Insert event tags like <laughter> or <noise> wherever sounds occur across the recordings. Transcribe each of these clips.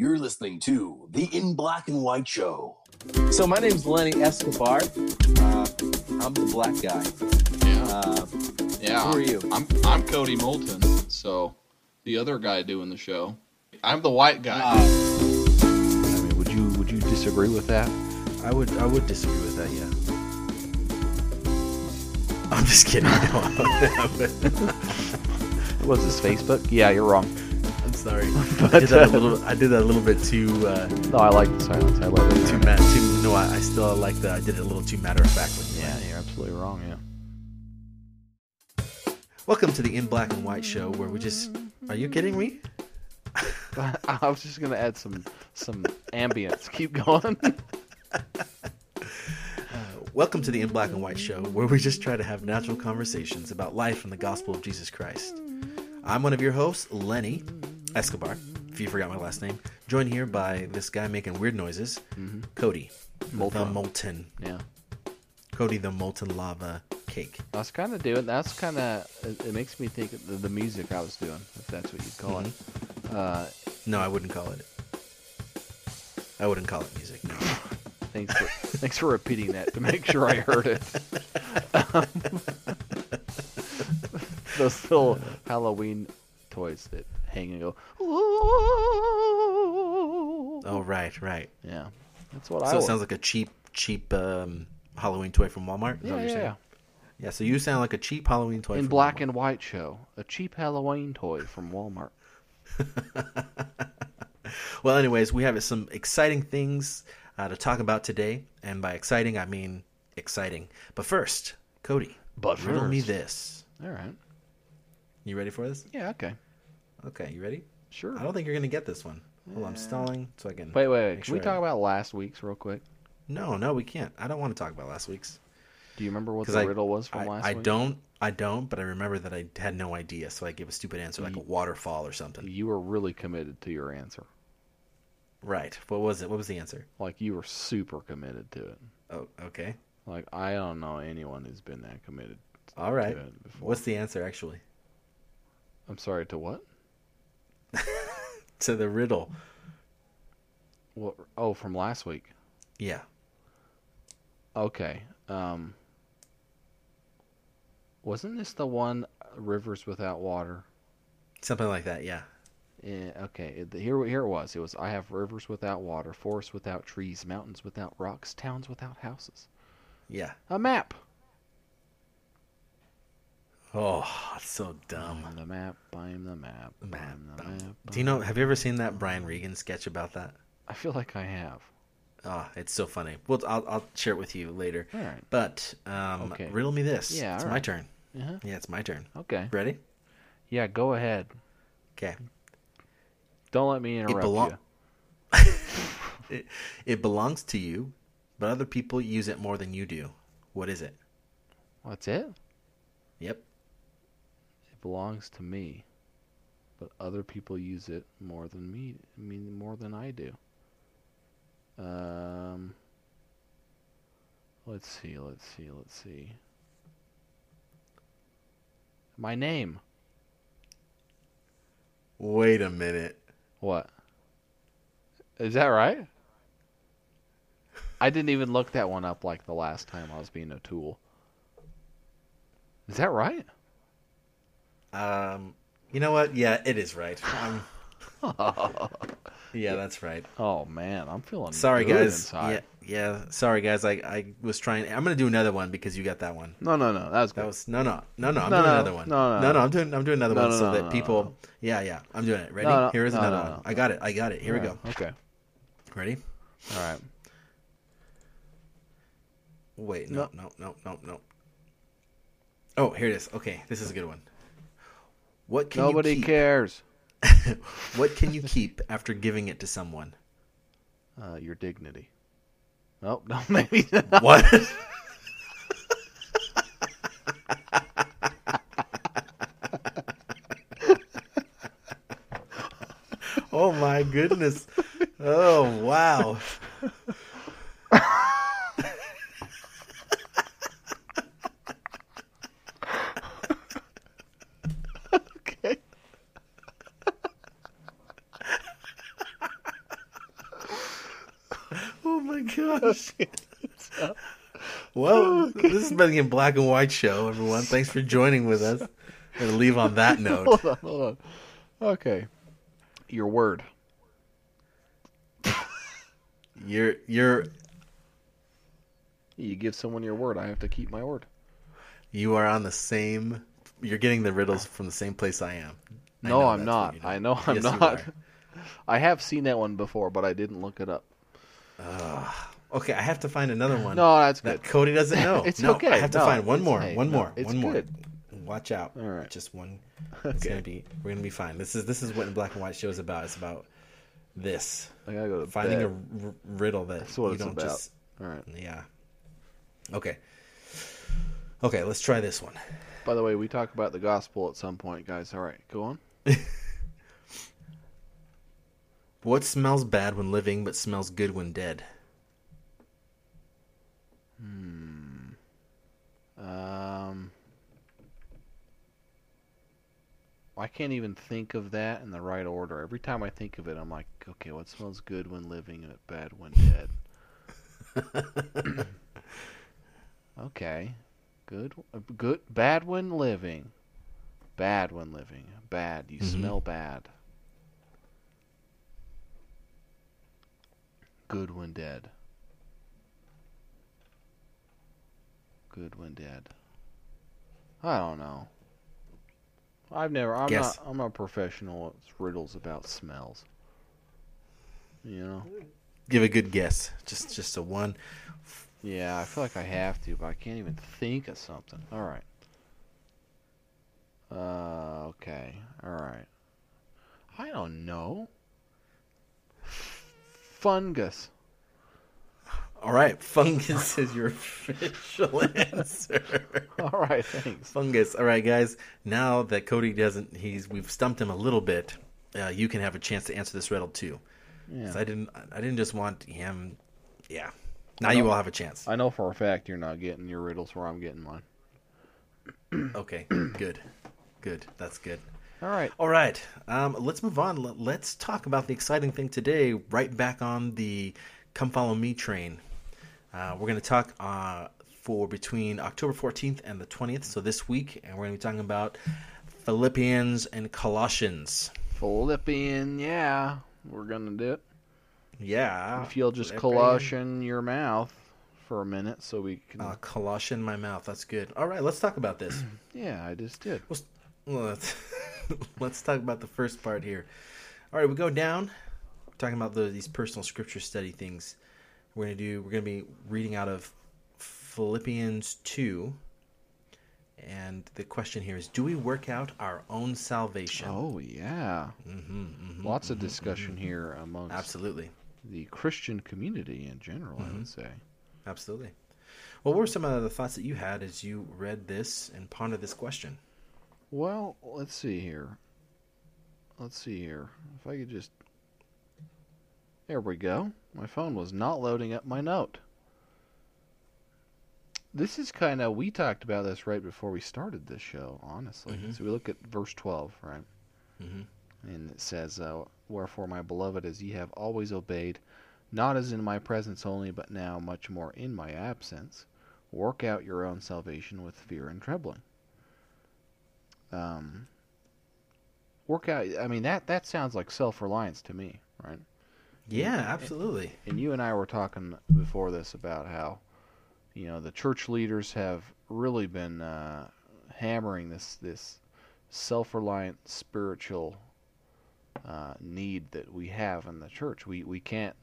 You're listening to the In Black and White Show. So my name's Lenny Escobar. Uh, I'm the black guy. Yeah. Uh, yeah. who are you? I'm I'm Cody Moulton. So the other guy doing the show. I'm the white guy. uh, I mean, would you would you disagree with that? I would I would disagree with that. Yeah. I'm just kidding. <laughs> No, Was <laughs> this Facebook? Yeah, you're wrong. Sorry. <laughs> I did that a little. I did that a little bit too. Uh, No, I like the silence. I love it. too mad. Too no. I, I still like that. I did it a little too matter of factly. Yeah, you're absolutely wrong. Yeah. Welcome to the In Black and White show, where we just. Are you kidding me? <laughs> I was just gonna add some some ambience. Keep going. <laughs> Welcome to the In Black and White show, where we just try to have natural conversations about life and the gospel of Jesus Christ. I'm one of your hosts, Lenny Escobar, if you forgot my last name. Joined here by this guy making weird noises, Cody, the Molten. molten, yeah. Cody the molten lava cake. I was kind of doing. That's kind of. It, it makes me think of the, the music I was doing, if that's what you'd call it. Uh, No, I wouldn't call it. I wouldn't call it music. No. <laughs> thanks for thanks for repeating that to make sure I heard it. <laughs> <laughs> Those little Halloween toys that and go. Oh right, right. Yeah, that's what I. So it sounds like a cheap, cheap um, Halloween toy from Walmart. Is yeah, what you're yeah, saying? yeah. Yeah. So you sound like a cheap Halloween toy In black Walmart. and white show, a cheap Halloween toy from Walmart. <laughs> Well, anyways, we have some exciting things uh, to talk about today, and by exciting, I mean exciting. But first, Cody, But riddle me first. this. All right. You ready for this? Yeah. Okay. Okay, you ready? Sure. I don't think you're gonna get this one. Hold on, I'm stalling so I can. Wait, wait, wait. make Can we sure talk I- about last week's real quick? No, no, we can't. I don't want to talk about last week's. Do you remember what 'Cause the I- riddle was from I, last I week? don't. I don't. But I remember that I had no idea, so I gave a stupid answer like a waterfall or something. You were really committed to your answer. Right. What was it? What was the answer? Like you were super committed to it. Oh, okay. Like I don't know anyone who's been that committed. All right. to it before. What's the answer actually? I'm sorry to what? To the riddle. What? Oh, from last week. Yeah. Okay. Um. Wasn't this the one uh, rivers without water? Something like that. Yeah. Yeah, okay. Here, here it was. It was. I have rivers without water, forests without trees, mountains without rocks, towns without houses. Yeah. A map. Oh, it's so dumb. I'm the map. I'm the map. Map, the um, map. Do you know? Have you ever seen that Brian Regan sketch about that? I feel like I have. Oh, it's so funny. Well, I'll, I'll share it with you later. All right. But um, Okay. riddle me this. Yeah, it's my turn. Uh-huh. Yeah, it's my turn. Okay. Ready? Yeah, go ahead. Okay. Don't let me interrupt belong- you. <laughs> It, it belongs to you, but other people use it more than you do. What is it? What's it? Yep. Belongs to me, but other people use it more than me. I mean, more than I do. Um. Let's see. Let's see. Let's see. My name. Wait a minute. What? Is that right? I didn't even look that one up like the last time I was being a tool. Is that right? Um, you know what? Yeah, it is right. Um, yeah, that's right. <laughs> Oh man, I'm feeling Sorry, guys. inside. Yeah, yeah. Sorry, guys. I, I was trying. I'm gonna do another one because you got that one. No, no, no. That was good. That was no, no, no, no. I'm No, doing no, another one. no, no, no, no. I'm doing. I'm doing another No, one no, so no, that no, people. no. Yeah, yeah. I'm doing it. Ready? No, no, Here is no, another no, one. I got it. I got it. Here we go. Okay. Ready? All right. Wait. No, no, no, no, no. Oh, here it is. Okay, this is a good one. What can Nobody you keep? cares. <laughs> what can you keep after giving it to someone? Uh, your dignity. Nope. <laughs> No, maybe not. What? <laughs> oh my goodness. Oh wow. okay. my well, this has been the Black and White show, everyone. Thanks for joining with us. I'm going to leave on that note. <laughs> hold on, hold on. Okay. Your word. You're you're You give someone your word, I have to keep my word. you are on the same. You're getting the riddles from the same place I am. I No, I'm not. what you do. I know I'm Yes, not. <laughs> I have seen that one before, but I didn't look it up. Okay, I have to find another one. No, that's that good. Cody doesn't <laughs> know. It's no, okay. I have to No, find one more. one more. it's one more. good. Watch out. All right. Just one. <laughs> It's Okay. gonna be. We're gonna be fine. This is this is what in black and white show is about. It's about this I gotta go to finding bed. a r- riddle that That's what you don't about. just. All right. Yeah. Okay. Okay, let's try this one. By the way, we talk about the gospel at some point, guys. All right, go on. <laughs> What smells bad when living but smells good when dead? Um, I can't even think of that in the right order. Every time I think of it, I'm like, okay, what smells good when living and bad when dead? <coughs> okay, good, good, bad when living, bad when living, bad. You Mhm. smell bad. Good when dead. Good when dead. I don't know. I've never. I'm Guess. not. I'm not a professional at riddles about smells. You know. Give a good guess. Just just a one. Yeah, I feel like I have to, but I can't even think of something. All right. Uh, okay. All right. I don't know. Fungus. All right, fungus <laughs> is your official <laughs> answer. All right, thanks. fungus. All right, guys. Now that Cody doesn't, he's we've stumped him a little bit. Uh, you can have a chance to answer this riddle too. Yeah. I didn't. I didn't just want him. Yeah. Now you all have a chance. I know for a fact you're not getting your riddles where I'm getting mine. <clears throat> Okay. Good. Good. That's good. All right. All right. Um, let's move on. Let- Let's talk about the exciting thing today. Right back on the "Come Follow Me" train. Uh, we're going to talk uh, for between October 14th and the 20th. So this week, and we're going to be talking about Philippians and Colossians. Philippian, yeah. We're gonna do it. Yeah. If you'll just Philippian. Colossian your mouth for a minute so we can Uh, Colossian my mouth. That's good. All right. Let's talk about this. <clears throat> Yeah, I just did. Let's, <laughs> let's talk about the first part here. All right, we go down. We're talking about the, these personal scripture study things. We're gonna do. We're gonna be reading out of Philippians two. And the question here is: Do we work out our own salvation? Oh yeah. hmm hmm Lots of discussion here amongst Absolutely, the Christian community in general, I would say. absolutely. Well, what were some of the thoughts that you had as you read this and pondered this question? Well, let's see here. Let's see here. If I could just There we go. My phone was not loading up my note. This is kind of we talked about this right before we started this show, honestly. Mhm. So we look at verse 12, right? Mhm. And it says, uh, Wherefore, my beloved, as ye have always obeyed, not as in my presence only, but now much more in my absence, work out your own salvation with fear and trembling. Um, work out. I mean that that sounds like self reliance to me, right? Yeah, absolutely. And you and I were talking before this about how, you know, the church leaders have really been uh, hammering this this self reliant spiritual uh, need that we have in the church. We we can't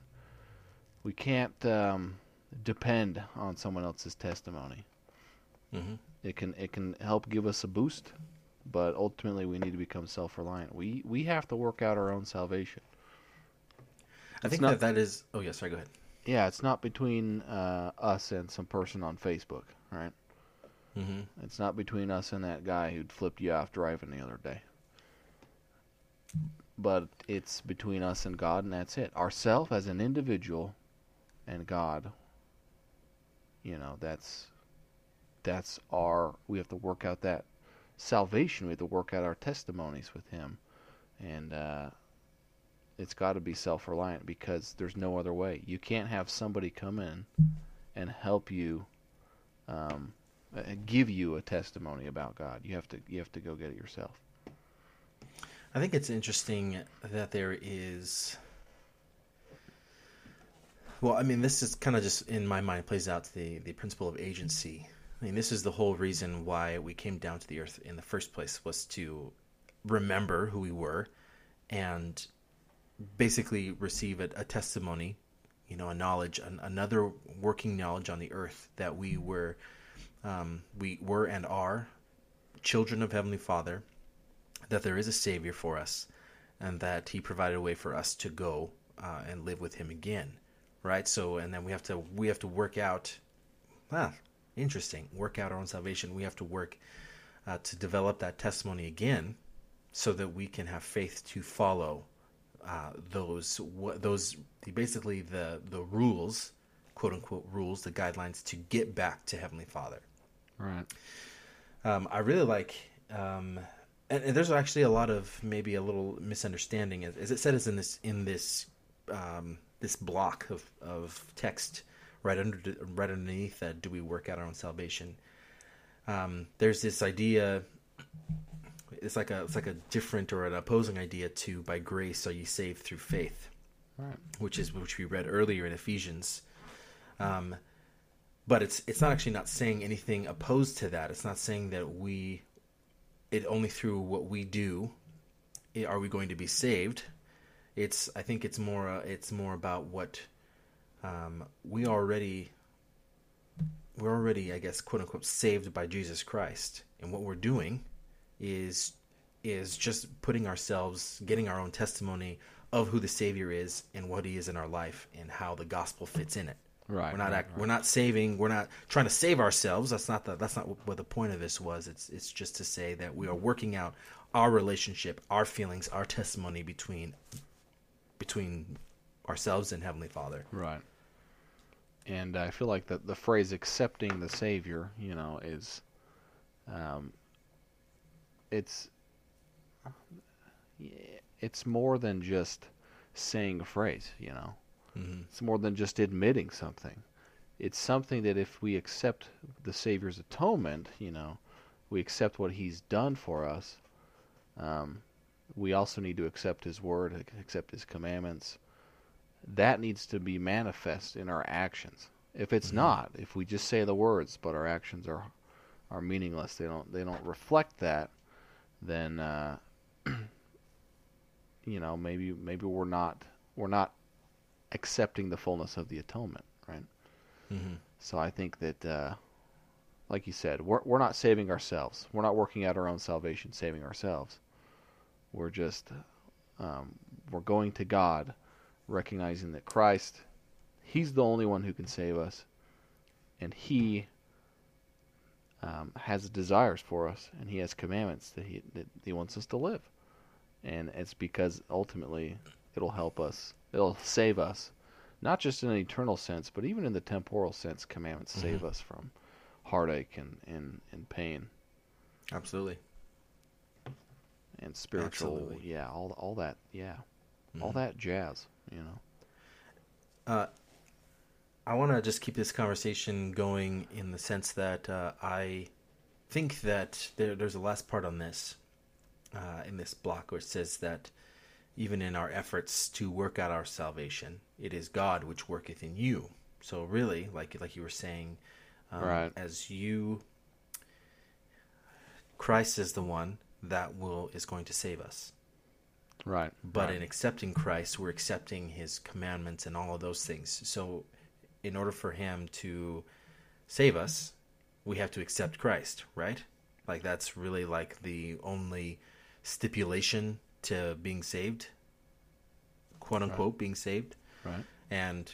we can't um, depend on someone else's testimony. hmm It can it can help give us a boost, but ultimately we need to become self reliant. We we have to work out our own salvation. I think not- that that is. Oh yeah, sorry. Go ahead. Yeah, it's not between uh, us and some person on Facebook, right? hmm It's not between us and that guy who'd flipped you off driving the other day. But it's between us and God, and that's it. Ourself as an individual and God. You know, that's that's our. We have to work out that salvation. We have to work out our testimonies with Him, and uh, it's got to be self-reliant because there's no other way. You can't have somebody come in and help you, um, give you a testimony about God. You have to you have to go get it yourself. I think it's interesting that there is. Well, I mean, this is kind of just in my mind plays out the the principle of agency. I mean, this is the whole reason why we came down to the earth in the first place was to remember who we were and basically receive a, a testimony, you know, a knowledge, an, another working knowledge on the earth that we were, um, we were and are children of Heavenly Father, that there is a Savior for us, and that He provided a way for us to go uh, and live with Him again, right? So, and then we have to we have to work out. Ah, interesting. Work out our own salvation. We have to work uh, to develop that testimony again, so that we can have faith to follow uh, those those basically the the rules, quote unquote rules, the guidelines to get back to Heavenly Father. Right. Um, I really like, um, and, and, there's actually a lot of maybe a little misunderstanding, as, as it said, is in this in this um, this block of, of text right under right underneath that. Do we work out our own salvation? Um, there's this idea. It's like a it's like a different or an opposing idea to by grace are you saved through faith, right. which is which we read earlier in Ephesians. Um, but it's it's not actually not saying anything opposed to that. It's not saying that we it only through what we do are we going to be saved. It's I think it's more uh, it's more about what um, we already we're already I guess quote unquote saved by Jesus Christ, and what we're doing is is just putting ourselves getting our own testimony of who the Savior is and what He is in our life and how the gospel fits in it. Right. We're not right, act, right. we're not saving. We're not trying to save ourselves. That's not the that's not what the point of this was. It's it's just to say that we are working out our relationship, our feelings, our testimony between between ourselves and Heavenly Father. Right. And I feel like the the phrase "accepting the Savior," you know, is, um, it's, it's more than just saying a phrase, you know. Mm-hmm. It's more than just admitting something. It's something that if we accept the Savior's atonement, you know, we accept what He's done for us. Um, we also need to accept His word, accept His commandments. That needs to be manifest in our actions. If it's Mhm. not, if we just say the words but our actions are are meaningless, they don't they don't reflect that, then uh, <clears throat> you know maybe maybe we're not we're not accepting the fullness of the atonement, right? Mm-hmm. So I think that, uh, like you said, we're we're not saving ourselves. We're not working out our own salvation, saving ourselves. We're just um, we're going to God, recognizing that Christ, He's the only one who can save us, and He um, has desires for us, and He has commandments that He that He wants us to live, and it's because ultimately it'll help us. It'll save us not just in an eternal sense, but even in the temporal sense, commandments Mhm. save us from heartache and, and, and pain Absolutely. and spiritual, Absolutely. yeah, all all that, yeah, all Mhm. that jazz, you know. Uh, I want to just keep this conversation going in the sense that uh, I think that there, there's a last part on this uh, in this block where it says that even in our efforts to work out our salvation, it is God which worketh in you. So really, like like you were saying, um, Right. as you, Christ is the one that will is going to save us. Right. But right. in accepting Christ, we're accepting his commandments and all of those things. So, in order for him to save us, we have to accept Christ, right? Like, that's really like the only stipulation to being saved, quote unquote, being saved. right. And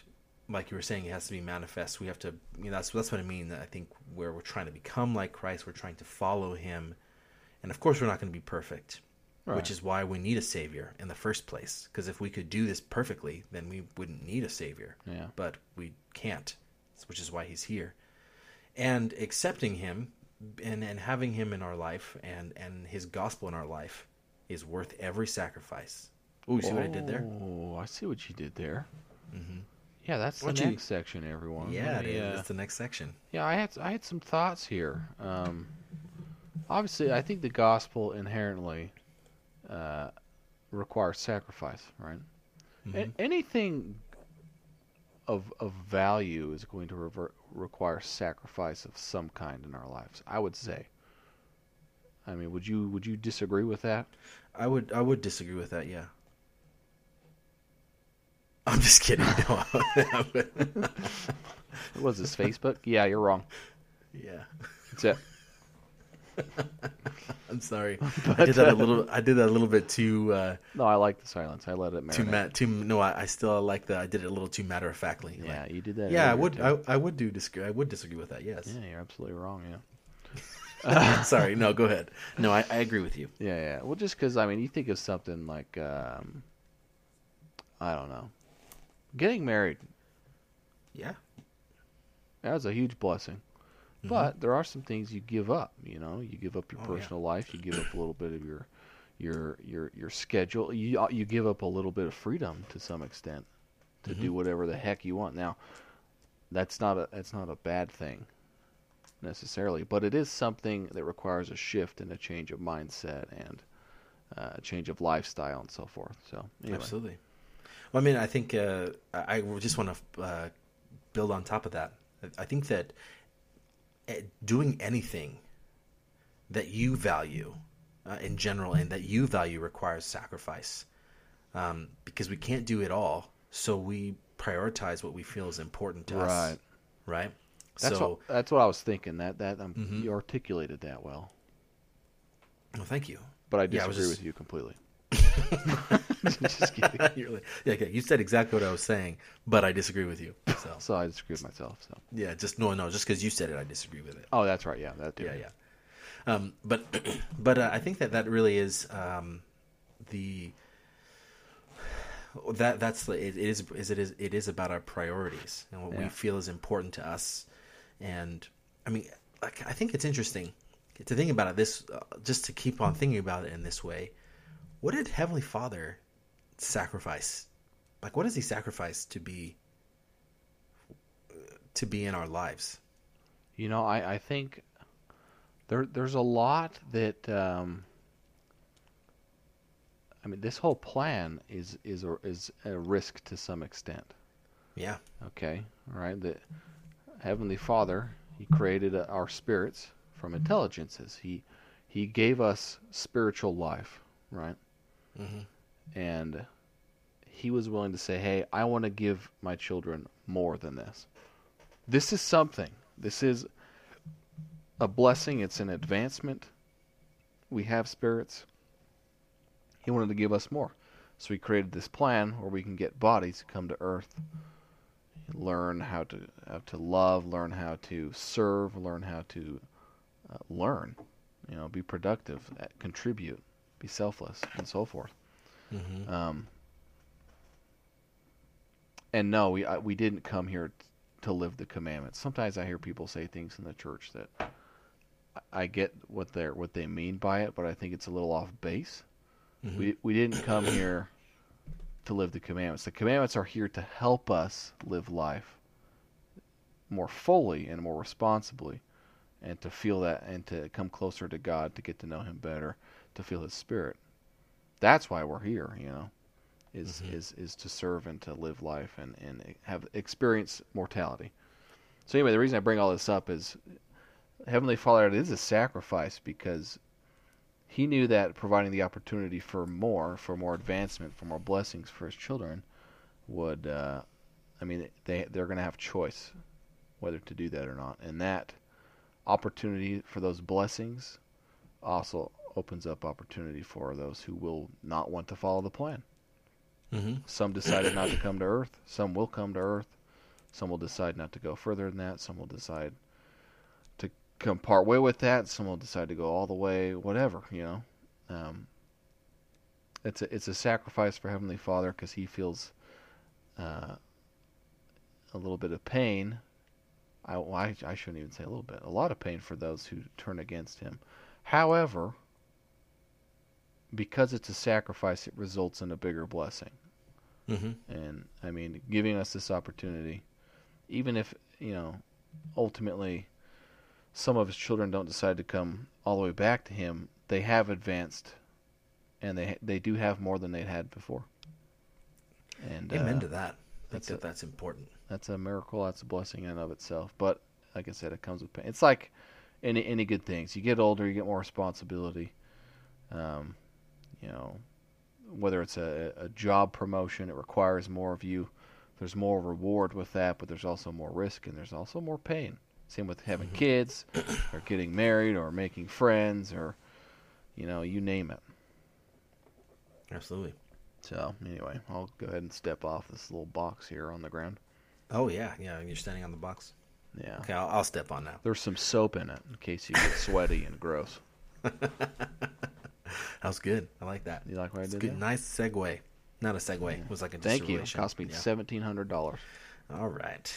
like you were saying, it has to be manifest. We have to, you know, that's, that's what I mean. I think where we're trying to become like Christ, we're trying to follow him. And of course, we're not going to be perfect Right. which is why we need a savior in the first place. Because if we could do this perfectly, then we wouldn't need a savior. Yeah. But we can't, which is why he's here. And accepting him and, and having him in our life and, and his gospel in our life is worth every sacrifice. Oh, you see what I did there? Oh, I see what you did there. hmm Yeah, that's the don't you- next section, everyone. Yeah, me, is. uh, It's the next section. Yeah, I had I had some thoughts here. Um, obviously, I think the gospel inherently uh, requires sacrifice, right? A- Mhm. anything of of value is going to rever- require sacrifice of some kind in our lives. I would say. I mean, would you would you disagree with that? I would I would disagree with that. Yeah. I'm just kidding. <laughs> No, <laughs> Was this Facebook? Yeah, you're wrong. <laughs> yeah. That's it. <laughs> I'm sorry. I <laughs> did that a little. I did that a little bit too. Uh, No, I like the silence. I let it marinate. too Too no. I, I still like the. I did it a little too matter of factly. Yeah, Like, you did that. yeah. I would. I, I would do disagree. I would disagree with that. Yes. Yeah, you're absolutely wrong. Yeah. <laughs> sorry. No. Go ahead. No. I, I agree with you. Yeah, yeah. Well, just because I mean, you think of something like, um, I don't know, getting married. Yeah. That was a huge blessing. But there are some things you give up. You know, you give up your Mm-hmm. Oh, yeah. personal life. You give up a little bit of your, your, your, your schedule. You uh, you give up a little bit of freedom to some extent to Mm-hmm. do whatever the heck you want. Now, that's not a that's not a bad thing necessarily, but it is something that requires a shift and a change of mindset and uh, a change of lifestyle and so forth. So anyway. Absolutely. Well, I mean, I think uh, I just want to uh, build on top of that. I- think that doing anything that you value uh, in general and that you value requires sacrifice um, because we can't do it all. So we prioritize what we feel is important to us. Right. Right. That's so, what that's what I was thinking. That that um, Mhm. you articulated that well, well, thank you. but I Yeah, I disagree just- with you completely. <laughs> just kidding. You're like- yeah, okay. You said exactly what I was saying, but I disagree with you. So So I disagree with myself. So yeah, just no, no, just because you said it, I disagree with it. oh, that's right. Yeah, that too. Yeah, yeah. Um, but <clears throat> but uh, I think that that really is um, the that that's the, it, it is is it is it is about our priorities and what we feel is important to us. And I mean, like I think it's interesting to think about it this uh, just to keep on thinking about it in this way. What did Heavenly Father sacrifice? Like, what does He sacrifice to be to be in our lives? You know, I, I think there there's a lot that um, I mean, this whole plan is is a, is a risk to some extent. Yeah. Okay, all right. The Heavenly Father, He created uh, our spirits from intelligences. He He gave us spiritual life, right? Mhm. And He was willing to say, "Hey, I want to give my children more than this. This is something. This is a blessing. It's an advancement. We have spirits. He wanted to give us more." So he created this plan where we can get bodies to come to Earth, learn how to how to love, learn how to serve, learn how to uh, learn, you know, be productive, uh, contribute, be selfless, and so forth. Mm-hmm. Um, and no, we I, we didn't come here t- to live the commandments. Sometimes I hear people say things in the church that I- get what they what they mean by it, but I think it's a little off base. Mhm. We we didn't come here to live the commandments. The commandments are here to help us live life more fully and more responsibly, and to feel that and to come closer to God, to get to know Him better, to feel His Spirit. That's why we're here, you know, is Mhm. is is to serve and to live life and and have experience mortality. So anyway, the reason I bring all this up is Heavenly Father it is a sacrifice because he knew that providing the opportunity for more, for more advancement, for more blessings for his children would uh, I mean they they're going to have choice whether to do that or not. And that opportunity for those blessings also opens up opportunity for those who will not want to follow the plan. Mm-hmm. Some decided not to come to Earth. Some will come to Earth. Some will decide not to go further than that. Some will decide to come part way with that. Some will decide to go all the way. Whatever you know. Um, it's a it's a sacrifice for Heavenly Father because He feels uh, a little bit of pain. I, well, I I shouldn't even say a little bit. A lot of pain for those who turn against Him. However, because it's a sacrifice, it results in a bigger blessing. Mm-hmm. And I mean, giving us this opportunity, even if you know, ultimately, some of his children don't decide to come all the way back to him, they have advanced, and they they do have more than they'd had before. And Amen uh, to that. I think that's that a- that's important. that's a miracle. That's a blessing in and of itself. But like I said, it comes with pain. It's like any any good things. You get older, you get more responsibility. Um, you know, whether it's a, a job promotion, it requires more of you. There's more reward with that, but there's also more risk and there's also more pain. Same with having mm-hmm. kids, or getting married, or making friends, or you know, you name it. Absolutely. So anyway, I'll go ahead and step off this little box here on the ground. Oh yeah, yeah. You're standing on the box. Yeah. Okay, I'll, I'll step on now. There's some soap in it in case you get sweaty and gross. <laughs> <laughs> That was good. I like that. You like what I did good. Nice segue. Not a segue. It was like a Thank you. It cost me Yeah. seventeen hundred dollars. All right.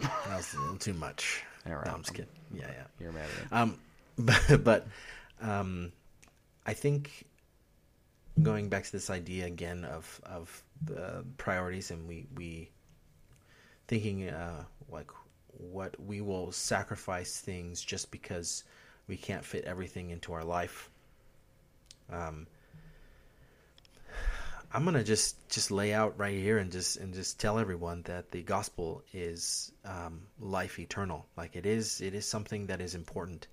That was a little too much. <laughs> All right. No, I'm just kidding. Yeah, yeah. You're mad at me. Um, <laughs> but, but um, I think going back to this idea again of of the priorities, and we we thinking uh, like what we will sacrifice things just because we can't fit everything into our life. Um, I'm gonna just just lay out right here and just and just tell everyone that the gospel is um, life eternal. Like it is, it is something that is important,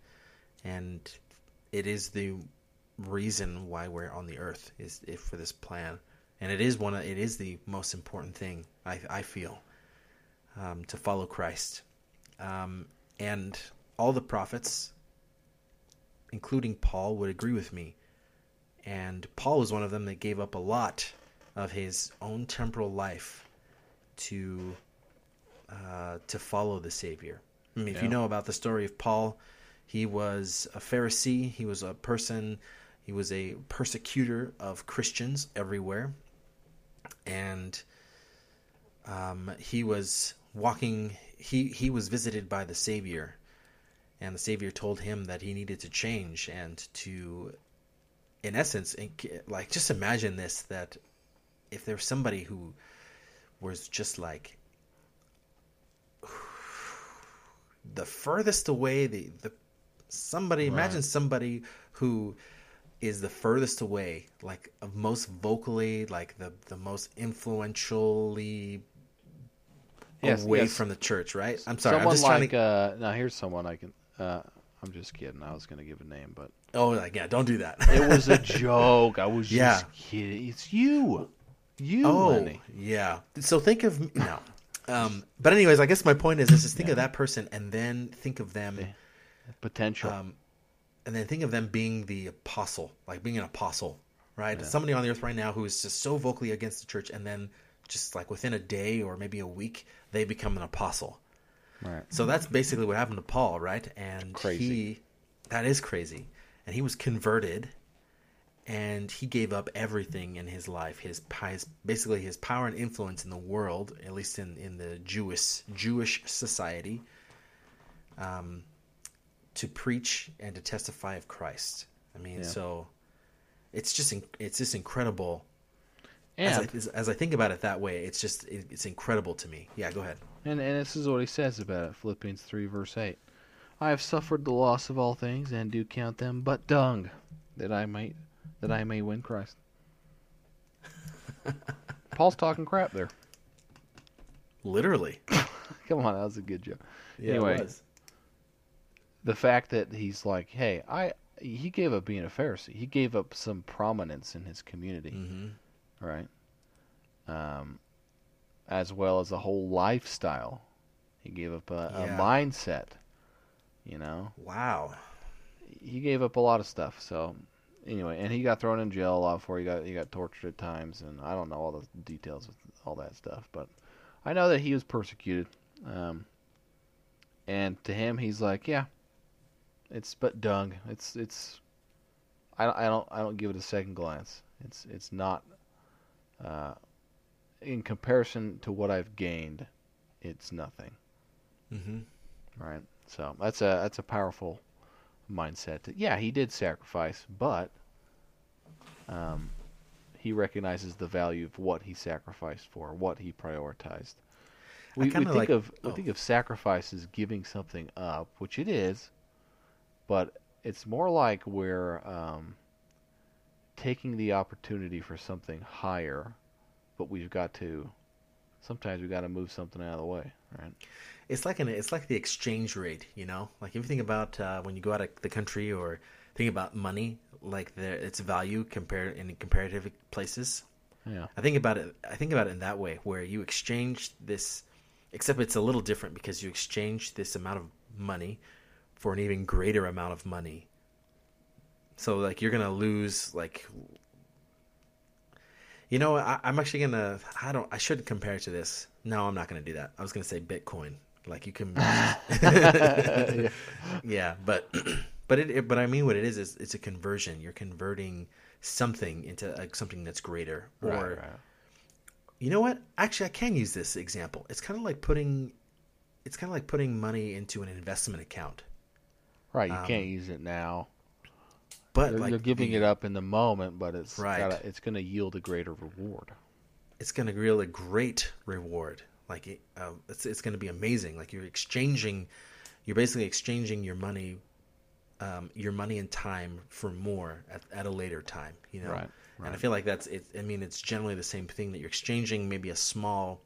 and it is the reason why we're on the earth is if for this plan, and it is one. Of, it is the most important thing I I feel um, to follow Christ, um, and all the prophets, including Paul, would agree with me and Paul was one of them that gave up a lot of his own temporal life to uh, to follow the Savior. I mean, if you know about the story of Paul, he was a Pharisee. He was a person. He was a persecutor of Christians everywhere, and um, he was walking. He he was visited by the Savior, and the Savior told him that he needed to change and to in essence, in- like just imagine this: that if there's somebody who was just like the furthest away, the the somebody imagine somebody who is the furthest away, like of most vocally, like the the most influentially Yes, away yes. from the church, right? I'm sorry, someone I'm just trying like to. uh, now here's someone I can. Uh, I'm just kidding. I was going to give a name, but Oh, like yeah, don't do that. it was a <laughs> joke. I was Yeah. just kidding. It's you, you, Oh, Lenny. yeah. So think of no. Um, but anyways, I guess my point is, is just think of that person and then think of them, Potential. um, and then think of them being the apostle, like being an apostle, right? Somebody on the earth right now who is just so vocally against the church, and then just like within a day or maybe a week, they become an apostle. Right. So that's basically what happened to Paul, right? And Crazy. he that is crazy. And he was converted and he gave up everything in his life, his, his basically his power and influence in the world, at least in, in the Jewish Jewish society, um, to preach and to testify of Christ. I mean, Yeah. so it's just it's just incredible. And as, I, as, as I think about it that way, it's just it, it's incredible to me. Yeah, go ahead. And, and this is what he says about it Philippians 3, verse 8. I have suffered the loss of all things, and do count them but dung, that I may, that I may win Christ. <laughs> Paul's talking crap there. Literally. <laughs> Come on, that was a good joke. Yeah, it anyway, was. the fact that he's like, hey, I he gave up being a Pharisee. He gave up some prominence in his community, Mhm. right? Um, as well as a whole lifestyle. He gave up a, a mindset. You know, Wow. he gave up a lot of stuff. So anyway, and he got thrown in jail a lot for he got he got tortured at times, and I don't know all the details of all that stuff, but I know that he was persecuted. Um, and to him, he's like, yeah, it's but dung. It's it's. I, I don't I don't give it a second glance. It's it's not. Uh, in comparison to what I've gained, it's nothing. Mm-hmm. Right. So that's a that's a powerful mindset. To, yeah, he did sacrifice, but um, he recognizes the value of what he sacrificed for, what he prioritized. We, we think like- of we oh. think of sacrifice as giving something up, which it is, but it's more like we're um, taking the opportunity for something higher, but we've got to sometimes we've got to move something out of the way, right? It's like an it's like the exchange rate, you know. Like if you think about uh, when you go out of the country or think about money, like the, its value compared in comparative places. Yeah. I think about it. I think about it in that way, where you exchange this, except it's a little different because you exchange this amount of money for an even greater amount of money. So like you're gonna lose like, you know, I, I'm actually gonna. I don't. I shouldn't compare it to this. No, I'm not gonna do that. I was gonna say Bitcoin. Like you can. <laughs> yeah, but <clears throat> but it, it- but I mean what it is is it's a conversion. You're converting something into like something that's greater or Right, right. you know what actually i can use this example it's kind of like putting it's kind of like putting money into an investment account Right, you Um, can't use it now. But You're, like you're giving the- it up in the moment, but it's Right. gotta, it's going to yield a greater reward. it's going to yield a great reward like it, uh, it's, it's going to be amazing like you're exchanging you're basically exchanging your money um, your money and time for more at, at a later time you know Right, right. and i feel like that's it i mean it's generally the same thing that you're exchanging maybe a small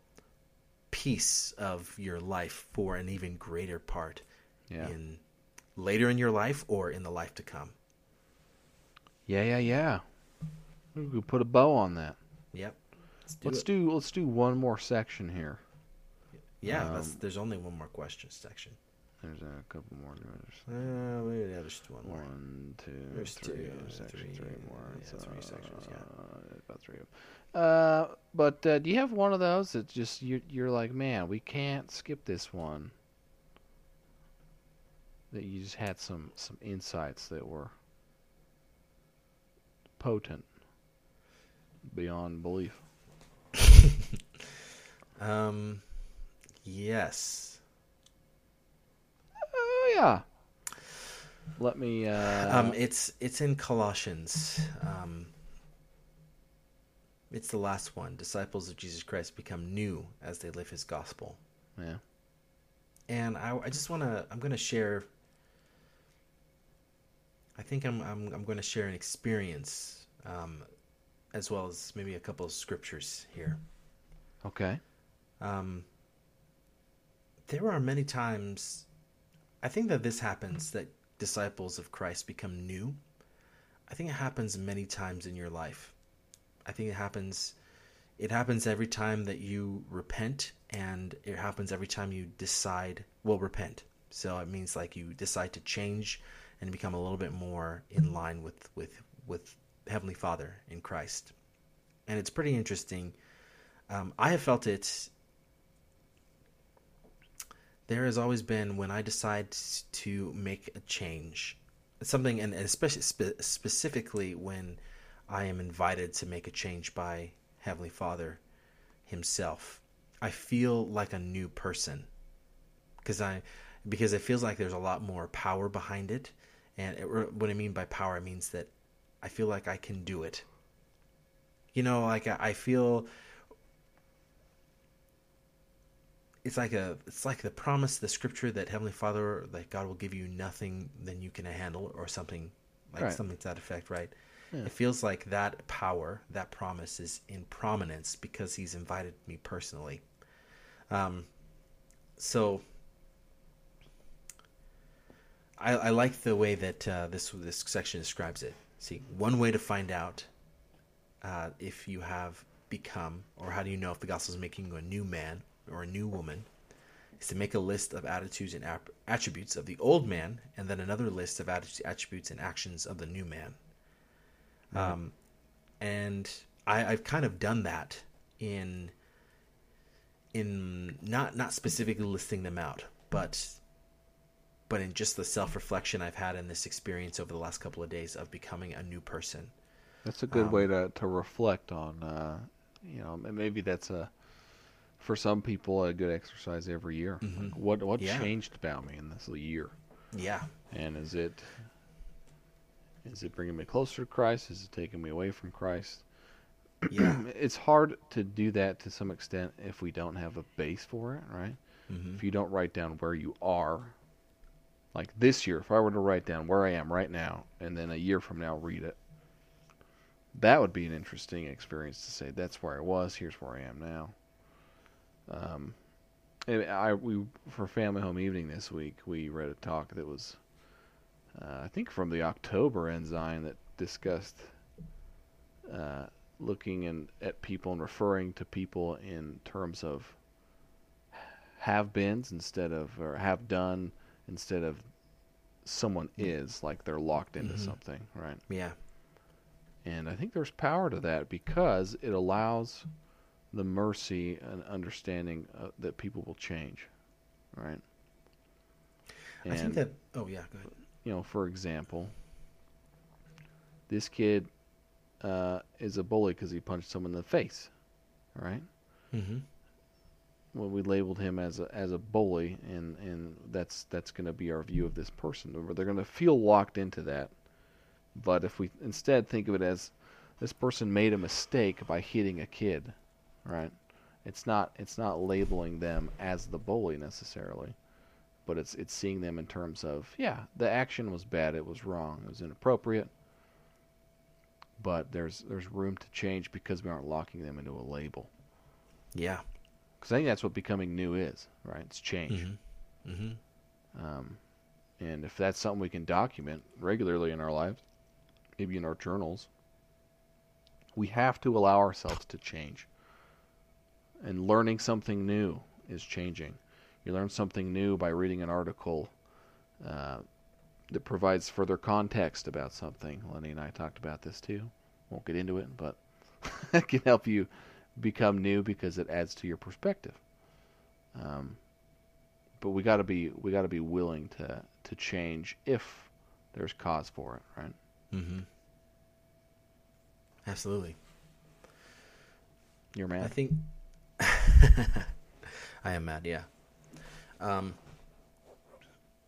piece of your life for an even greater part Yeah. in later in your life or in the life to come Yeah, yeah, yeah. We could put a bow on that. yep let's do let's it. do let's do one more section here. yeah that's, um, there's only one more question section There's a couple more. Uh, maybe yeah, there's one more one, two, There's three, two, there's three, three more. yeah, It's, three sections, yeah. uh, About three of 'em. Uh, but uh, do you have one of those that just you're you're like, man, we can't skip this one. That you just had some some insights that were potent beyond belief. <laughs> Um, yes. Oh yeah. Let me. Uh, Um, it's it's in Colossians. Um, it's the last one. Disciples of Jesus Christ become new as they live His gospel. yeah. And I, I just want to. I'm going to share. I think I'm I'm I'm going to share an experience, um, as well as maybe a couple of scriptures here. Okay. Um, there are many times, I think that this happens that disciples of Christ become new. I think it happens many times in your life. I think it happens. It happens every time that you repent, and it happens every time you decide. Well, repent. So it means like you decide to change and become a little bit more in line with with with Heavenly Father in Christ. And it's pretty interesting. Um, I have felt it there has always been when I decide to make a change, something, and especially spe- specifically when I am invited to make a change by Heavenly Father Himself, I feel like a new person because I because it feels like there's a lot more power behind it, and it, what I mean by power, means that I feel like I can do it. You know, like I, I feel it's like a it's like the promise the scripture that heavenly father like god will give you nothing than you can handle or something like Right. something to that effect right Yeah. it feels like that power that promise is in prominence because he's invited me personally um so I, I like the way that uh, this this section describes it. See, one way to find out uh, if you have become, or how do you know if the gospel is making you a new man or a new woman, is to make a list of attitudes and ap- attributes of the old man, and then another list of attitudes, attributes and actions of the new man. Um, and I, I've kind of done that in in not not specifically listing them out, but but in just the self reflection I've had in this experience over the last couple of days of becoming a new person. That's a good Um, way to, to reflect on, uh, you know, maybe that's a, for some people, a good exercise every year. Like, what what Mm-hmm. Yeah. changed about me in this year? Yeah, And is it, Is it bringing me closer to Christ? Is it taking me away from Christ? <clears throat> Yeah. it's hard to do that to some extent if we don't have a base for it, right? hmm If you don't write down where you are, like this year, if I were to write down where I am right now, and then a year from now read it, that would be an interesting experience to say that's where I was. Here's where I am now. Um, I we for family home evening this week we read a talk that was, uh, I think from the October Ensign that discussed uh, looking in, at people and referring to people in terms of have beens instead of or have done instead of someone is like they're locked into Mhm. something, right? Yeah. And I think there's power to that because it allows the mercy and understanding uh, that people will change, right? I think that. Oh yeah. Go ahead. you know, for example, this kid uh, is a bully because he punched someone in the face, right? Mm-hmm. Well, we labeled him as a as a bully, and and that's that's going to be our view of this person. They're going to feel locked into that. But if we instead think of it as this person made a mistake by hitting a kid, right? It's not it's not labeling them as the bully necessarily, but it's it's seeing them in terms of yeah, the action was bad, it was wrong, it was inappropriate. But there's there's room to change because we aren't locking them into a label. Yeah. Because I think that's what becoming new is, right? It's change. Mm-hmm. Mm-hmm. Um, and if that's something we can document regularly in our lives, maybe in our journals, we have to allow ourselves to change. And learning something new is changing. You learn something new by reading an article uh, that provides further context about something. Lenny and I talked about this too. Won't get into it, but <laughs> it can help you become new because it adds to your perspective. Um, but we got to be we got to be willing to to change if there's cause for it, right? Mm-hmm. Absolutely. You're mad. I think <laughs> I am mad. Yeah. Um,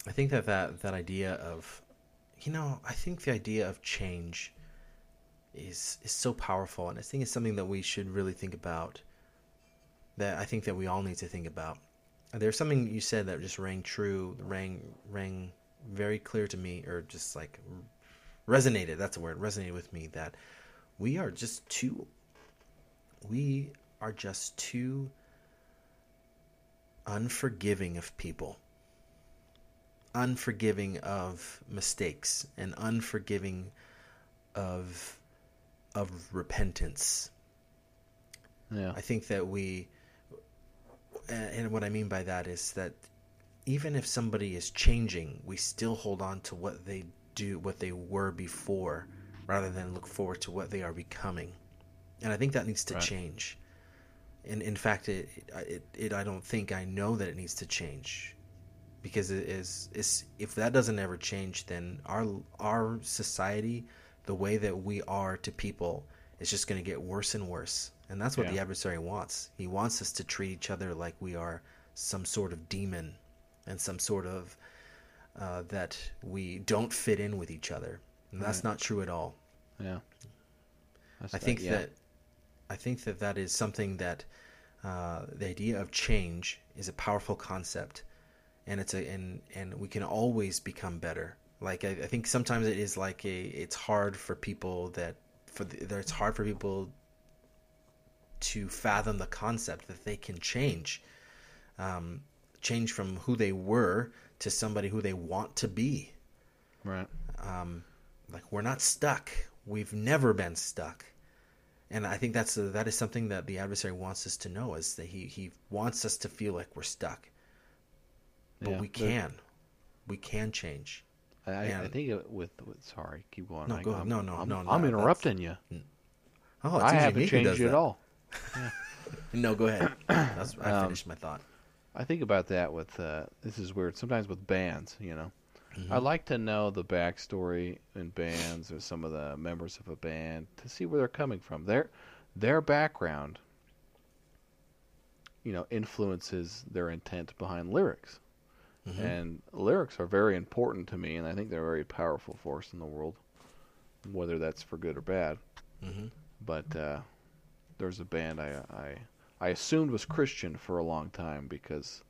I think that, that that idea of, you know, I think the idea of change is is so powerful, and I think it's something that we should really think about. That I think that we all need to think about. There's something you said that just rang true, rang rang very clear to me, or just like resonated. That's the word. Resonated with me that we are just too. We are just too unforgiving of people, unforgiving of mistakes, and unforgiving of of repentance. yeah. I think that we, and what I mean by that is that even if somebody is changing, we still hold on to what they do, what they were before, rather than look forward to what they are becoming. And I think that needs to Right. change. And in fact, it, it, it, I don't think I know that it needs to change, because it is, is if that doesn't ever change, then our our society, the way that we are to people, is just going to get worse and worse. And that's what Yeah. the adversary wants. He wants us to treat each other like we are some sort of demon, and some sort of uh, that we don't fit in with each other. And that's not true at all. Yeah. That's I that- think yeah. that I think that that is something that uh, the idea of change is a powerful concept, and it's a and and we can always become better. Like I, I think sometimes it is like a it's hard for people that for the, that it's hard for people to fathom the concept that they can change, um, change from who they were to somebody who they want to be right. um, like we're not stuck. We've never been stuck, and I think that's that is something that the adversary wants us to know is that he he wants us to feel like we're stuck, but Yeah, we can, we can change. I, I- think it- with, with sorry, keep going. No, I- go. I'm, No, no, I'm, no, no, I'm interrupting you. Oh, it's I haven't changed does at all. <laughs> No, go ahead. That's, I Um, finished my thought. I think about that with uh, this is weird. Sometimes with bands, you know, Mm-hmm. I like to know the backstory in bands or some of the members of a band to see where they're coming from. Their their background, you know, influences their intent behind lyrics. Mhm. And lyrics are very important to me, and I think they're a very powerful force in the world. whether that's for good or bad. hmm But uh, there's a band I, I I assumed was Christian for a long time because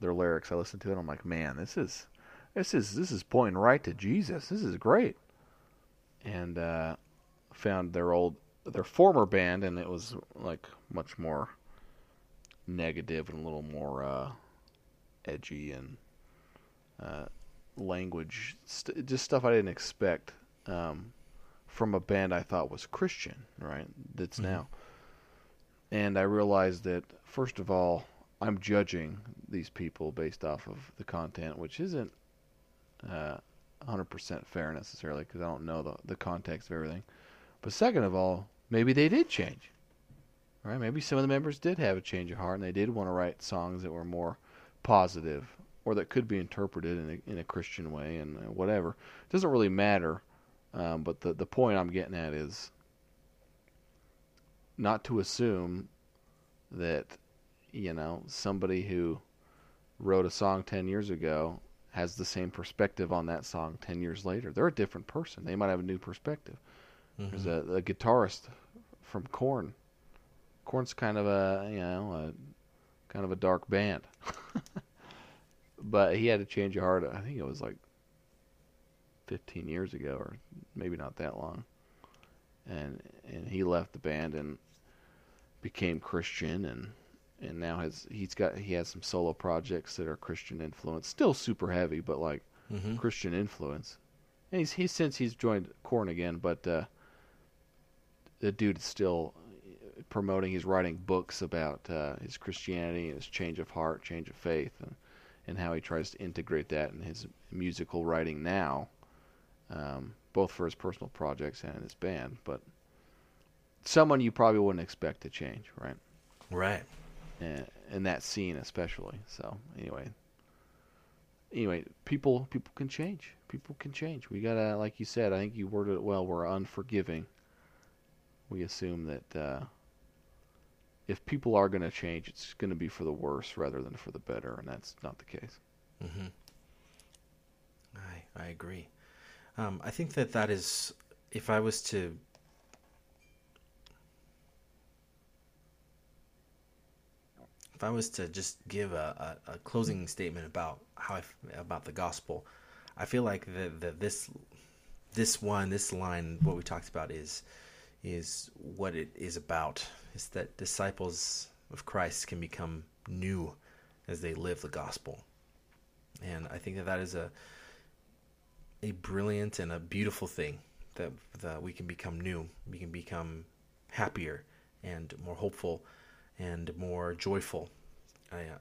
their lyrics I listened to it. I'm like, man, this is this is this is pointing right to Jesus. This is great. And uh, found their old their former band, and it was like much more negative and a little more uh, edgy and uh, language, st- just stuff I didn't expect um, from a band I thought was Christian, right? That's Mhm. now. And I realized that first of all, I'm judging these people based off of the content, which isn't uh, 100% fair necessarily because I don't know the the context of everything. But second of all, maybe they did change. Right? Maybe some of the members did have a change of heart and they did want to write songs that were more positive or that could be interpreted in a, in a Christian way and whatever. It doesn't really matter. Um, but the the point I'm getting at is not to assume that you know somebody who wrote a song 10 years ago has the same perspective on that song 10 years later. They're a different person. They might have a new perspective. There's a, a guitarist from Korn. Korn's kind of a you know a kind of a dark band, <laughs> but he had a change of heart. I think it was like 15 years ago, or maybe not that long, and and he left the band and became Christian and and now has he's got he has some solo projects that are Christian influence, still super heavy, but like hmm Christian influence. And he's he's since he's joined Korn again, but uh, the dude is still promoting. He's writing books about uh, his Christianity and his change of heart, change of faith, and and how he tries to integrate that in his musical writing now, um, both for his personal projects and his band. But someone you probably wouldn't expect to change, right? Right. and in that scene especially. So anyway, anyway, people people can change. People can change. We gotta, like you said, I think you worded it well. We're unforgiving. We assume that uh, if people are going to change, it's going to be for the worse rather than for the better, and that's not the case. hmm I I agree. Um, I think that that is, if I was to. If I was to just give a, a, a closing statement about how I about the gospel, I feel like that that this this one this line what we talked about is is what it is about. Is that disciples of Christ can become new as they live the gospel. And I think that that is a a brilliant and a beautiful thing that that we can become new, we can become happier and more hopeful and more joyful. I, uh,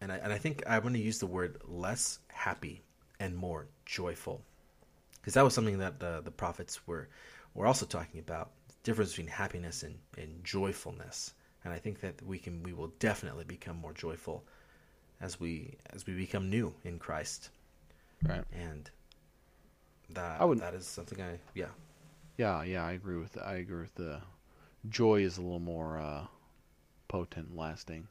and I and I think I want to use the word less happy and more joyful. Because that was something that the the prophets were were also talking about difference between happiness and, and joyfulness. And I think that we can we will definitely become more joyful as we as we become new in Christ, Right. and that I would- that is something I yeah Yeah, yeah, I agree with. I agree with the joy is a little more uh, potent, and lasting.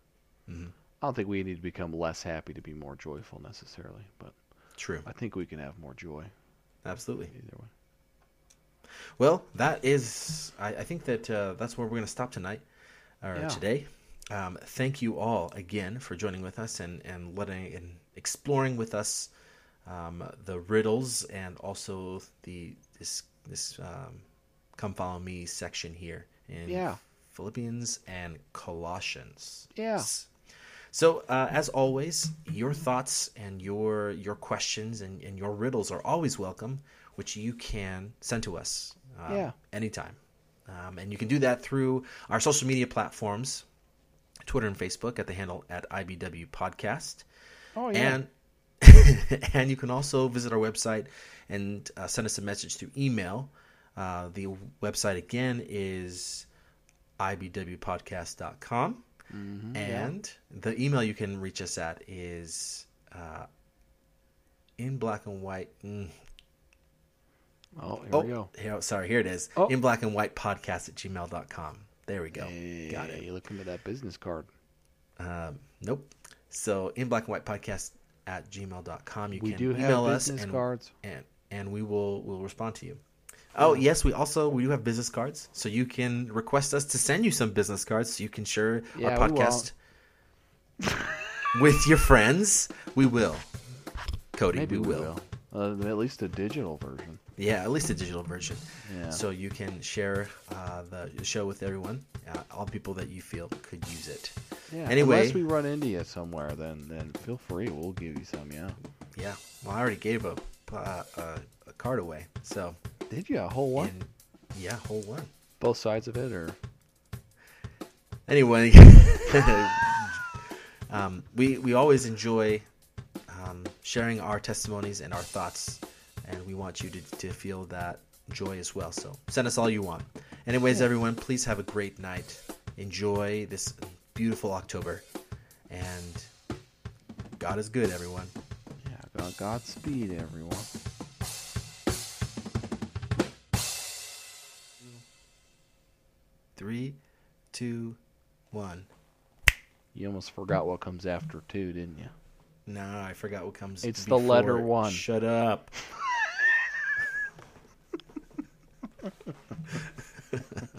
Mhm. I don't think we need to become less happy to be more joyful necessarily, but true I think we can have more joy absolutely. either way. Well, that is I, I think that uh, that's where we're going to stop tonight or Yeah. today. Um, thank you all again for joining with us and and letting and exploring with us um, the riddles and also the this this um, come follow me section here in Yeah. Philippians and Colossians. Yeah. So uh, as always, your thoughts and your your questions and, and your riddles are always welcome, which you can send to us uh, Yeah. anytime. Um, and you can do that through our social media platforms, Twitter and Facebook at the handle at IBW Podcast. Oh And <laughs> and you can also visit our website and uh, send us a message through email. Uh, the website again is ibwpodcast.com. and the email you can reach us at is uh, in black and white. Mm, oh, here oh, we go. here, sorry, here it is. Oh. In black and white podcast at gmail.com. There we go. Got it. You looking at that business card? Um, nope. So in black and white podcast at gmail.com. You We can do email us and, cards. and and we will will respond to you. Oh yes, we also we do have business cards, so you can request us to send you some business cards, so you can share Yeah, our podcast <laughs> with your friends. We will, Cody. Maybe we we will. will. Uh, at least a digital version. Yeah, at least a digital version, Yeah. so you can share uh, the show with everyone, uh, all people that you feel could use it. Yeah. Anyway- unless we run into you somewhere, then then feel free. We'll give you some. Yeah. Yeah. Well, I already gave a uh, a, a card away, so Did you a whole one? and yeah, whole one. Both sides of it, or Anyway, <laughs> um, we we always enjoy um, sharing our testimonies and our thoughts, and we want you to, to feel that joy as well. So send us all you want. Anyways, everyone, please have a great night. Enjoy this beautiful October, and God is good, everyone. yeah. God- Godspeed, everyone. Three, two, one. You almost forgot what comes after two, didn't you? No, I forgot what comes. It's the letter one. Shut up. <laughs> ハハハハ。